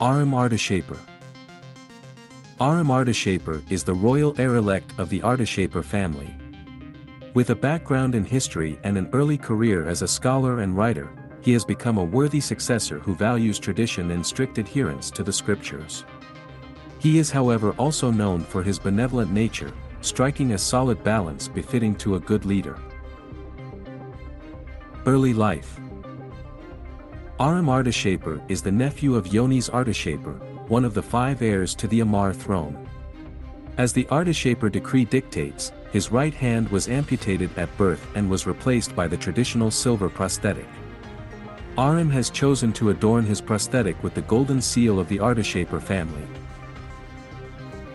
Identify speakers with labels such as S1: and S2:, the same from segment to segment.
S1: Arim Ardishapur Arim Ardishapur is the royal heir-elect of the Ardishapur family. With a background in history and an early career as a scholar and writer, he has become a worthy successor who values tradition and strict adherence to the scriptures. He is however also known for his benevolent nature, striking a solid balance befitting to a good leader. Early life Arim Ardishapur is the nephew of Yonis Ardishapur, one of the five heirs to the Amarr throne. As the Ardishapur decree dictates, his right hand was amputated at birth and was replaced by the traditional silver prosthetic. Arim has chosen to adorn his prosthetic with the golden seal of the Ardishapur family.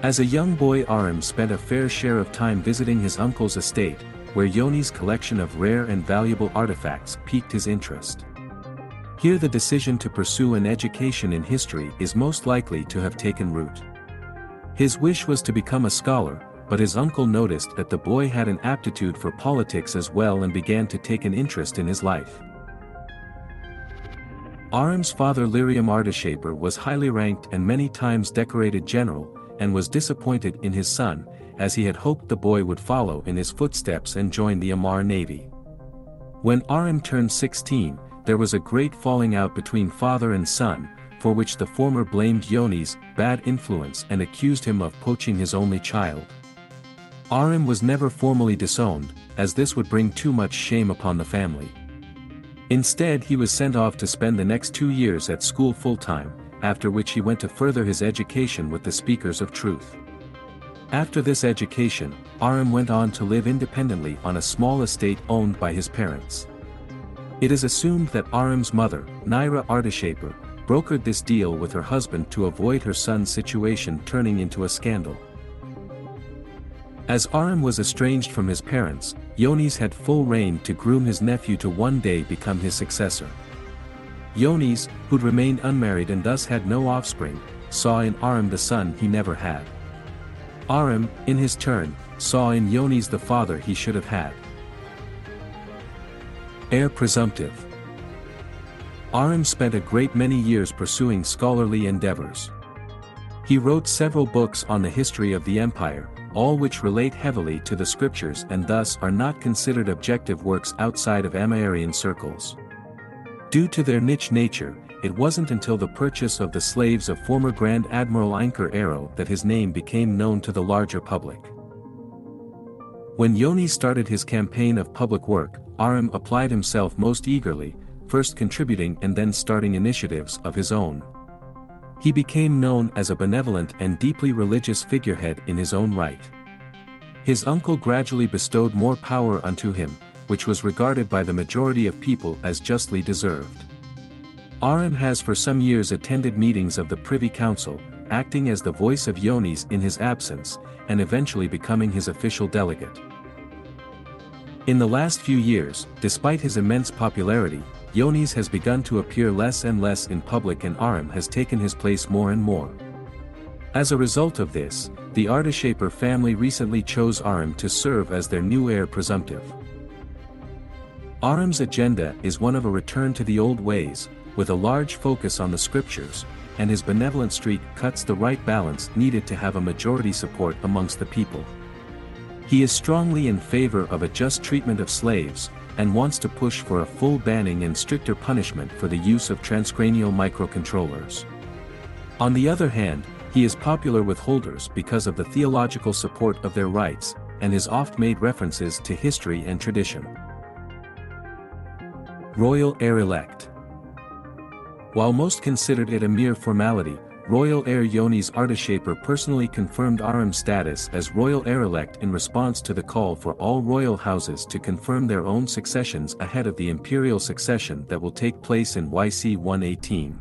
S1: As a young boy Arim spent a fair share of time visiting his uncle's estate, where Yoni's collection of rare and valuable artifacts piqued his interest. Here the decision to pursue an education in history is most likely to have taken root. His wish was to become a scholar, but his uncle noticed that the boy had an aptitude for politics as well and began to take an interest in his life. Arim's father Liriam Ardishapur was highly ranked and many times decorated general, and was disappointed in his son, as he had hoped the boy would follow in his footsteps and join the Amarr navy. When Arim turned 16, there was a great falling out between father and son, for which the former blamed Yoni's bad influence and accused him of poaching his only child. Arim was never formally disowned, as this would bring too much shame upon the family. Instead he was sent off to spend the next two years at school full-time, after which he went to further his education with the speakers of truth. After this education, Arim went on to live independently on a small estate owned by his parents. It is assumed that Arim's mother, Naira Ardishapur, brokered this deal with her husband to avoid her son's situation turning into a scandal. As Arim was estranged from his parents, Yonis had full reign to groom his nephew to one day become his successor. Yonis, who'd remained unmarried and thus had no offspring, saw in Arim the son he never had. Arim, in his turn, saw in Yonis the father he should have had. Heir presumptive. Arim spent a great many years pursuing scholarly endeavors. He wrote several books on the history of the empire, all which relate heavily to the scriptures and thus are not considered objective works outside of Amarrian circles. Due to their niche nature, it wasn't until the purchase of the slaves of former Grand Admiral Einker Arrow that his name became known to the larger public. When Yoni started his campaign of public work, Arim applied himself most eagerly, first contributing and then starting initiatives of his own. He became known as a benevolent and deeply religious figurehead in his own right. His uncle gradually bestowed more power unto him, which was regarded by the majority of people as justly deserved. Arim has for some years attended meetings of the Privy Council, acting as the voice of Yonis in his absence, and eventually becoming his official delegate. In the last few years, despite his immense popularity, Yonis has begun to appear less and less in public and Arim has taken his place more and more. As a result of this, the Ardishapur family recently chose Arim to serve as their new heir presumptive. Arim's agenda is one of a return to the old ways, with a large focus on the scriptures, and his benevolent streak cuts the right balance needed to have a majority support amongst the people. He is strongly in favor of a just treatment of slaves, and wants to push for a full banning and stricter punishment for the use of transcranial microcontrollers. On the other hand, he is popular with holders because of the theological support of their rights, and his oft-made references to history and tradition. Royal Heir-Elect While most considered it a mere formality, Royal Heir Yonis Ardishapur personally confirmed Arim's status as Royal Heir-Elect in response to the call for all royal houses to confirm their own successions ahead of the imperial succession that will take place in YC 118.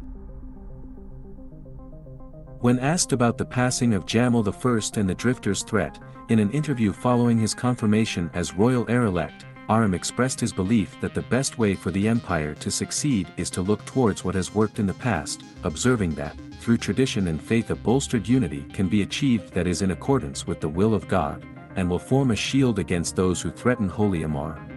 S1: When asked about the passing of Jamyl I and the Drifter's threat, in an interview following his confirmation as Royal Heir-Elect, Arim expressed his belief that the best way for the empire to succeed is to look towards what has worked in the past, observing that, through tradition and faith a bolstered unity can be achieved that is in accordance with the will of God, and will form a shield against those who threaten Holy Amarr.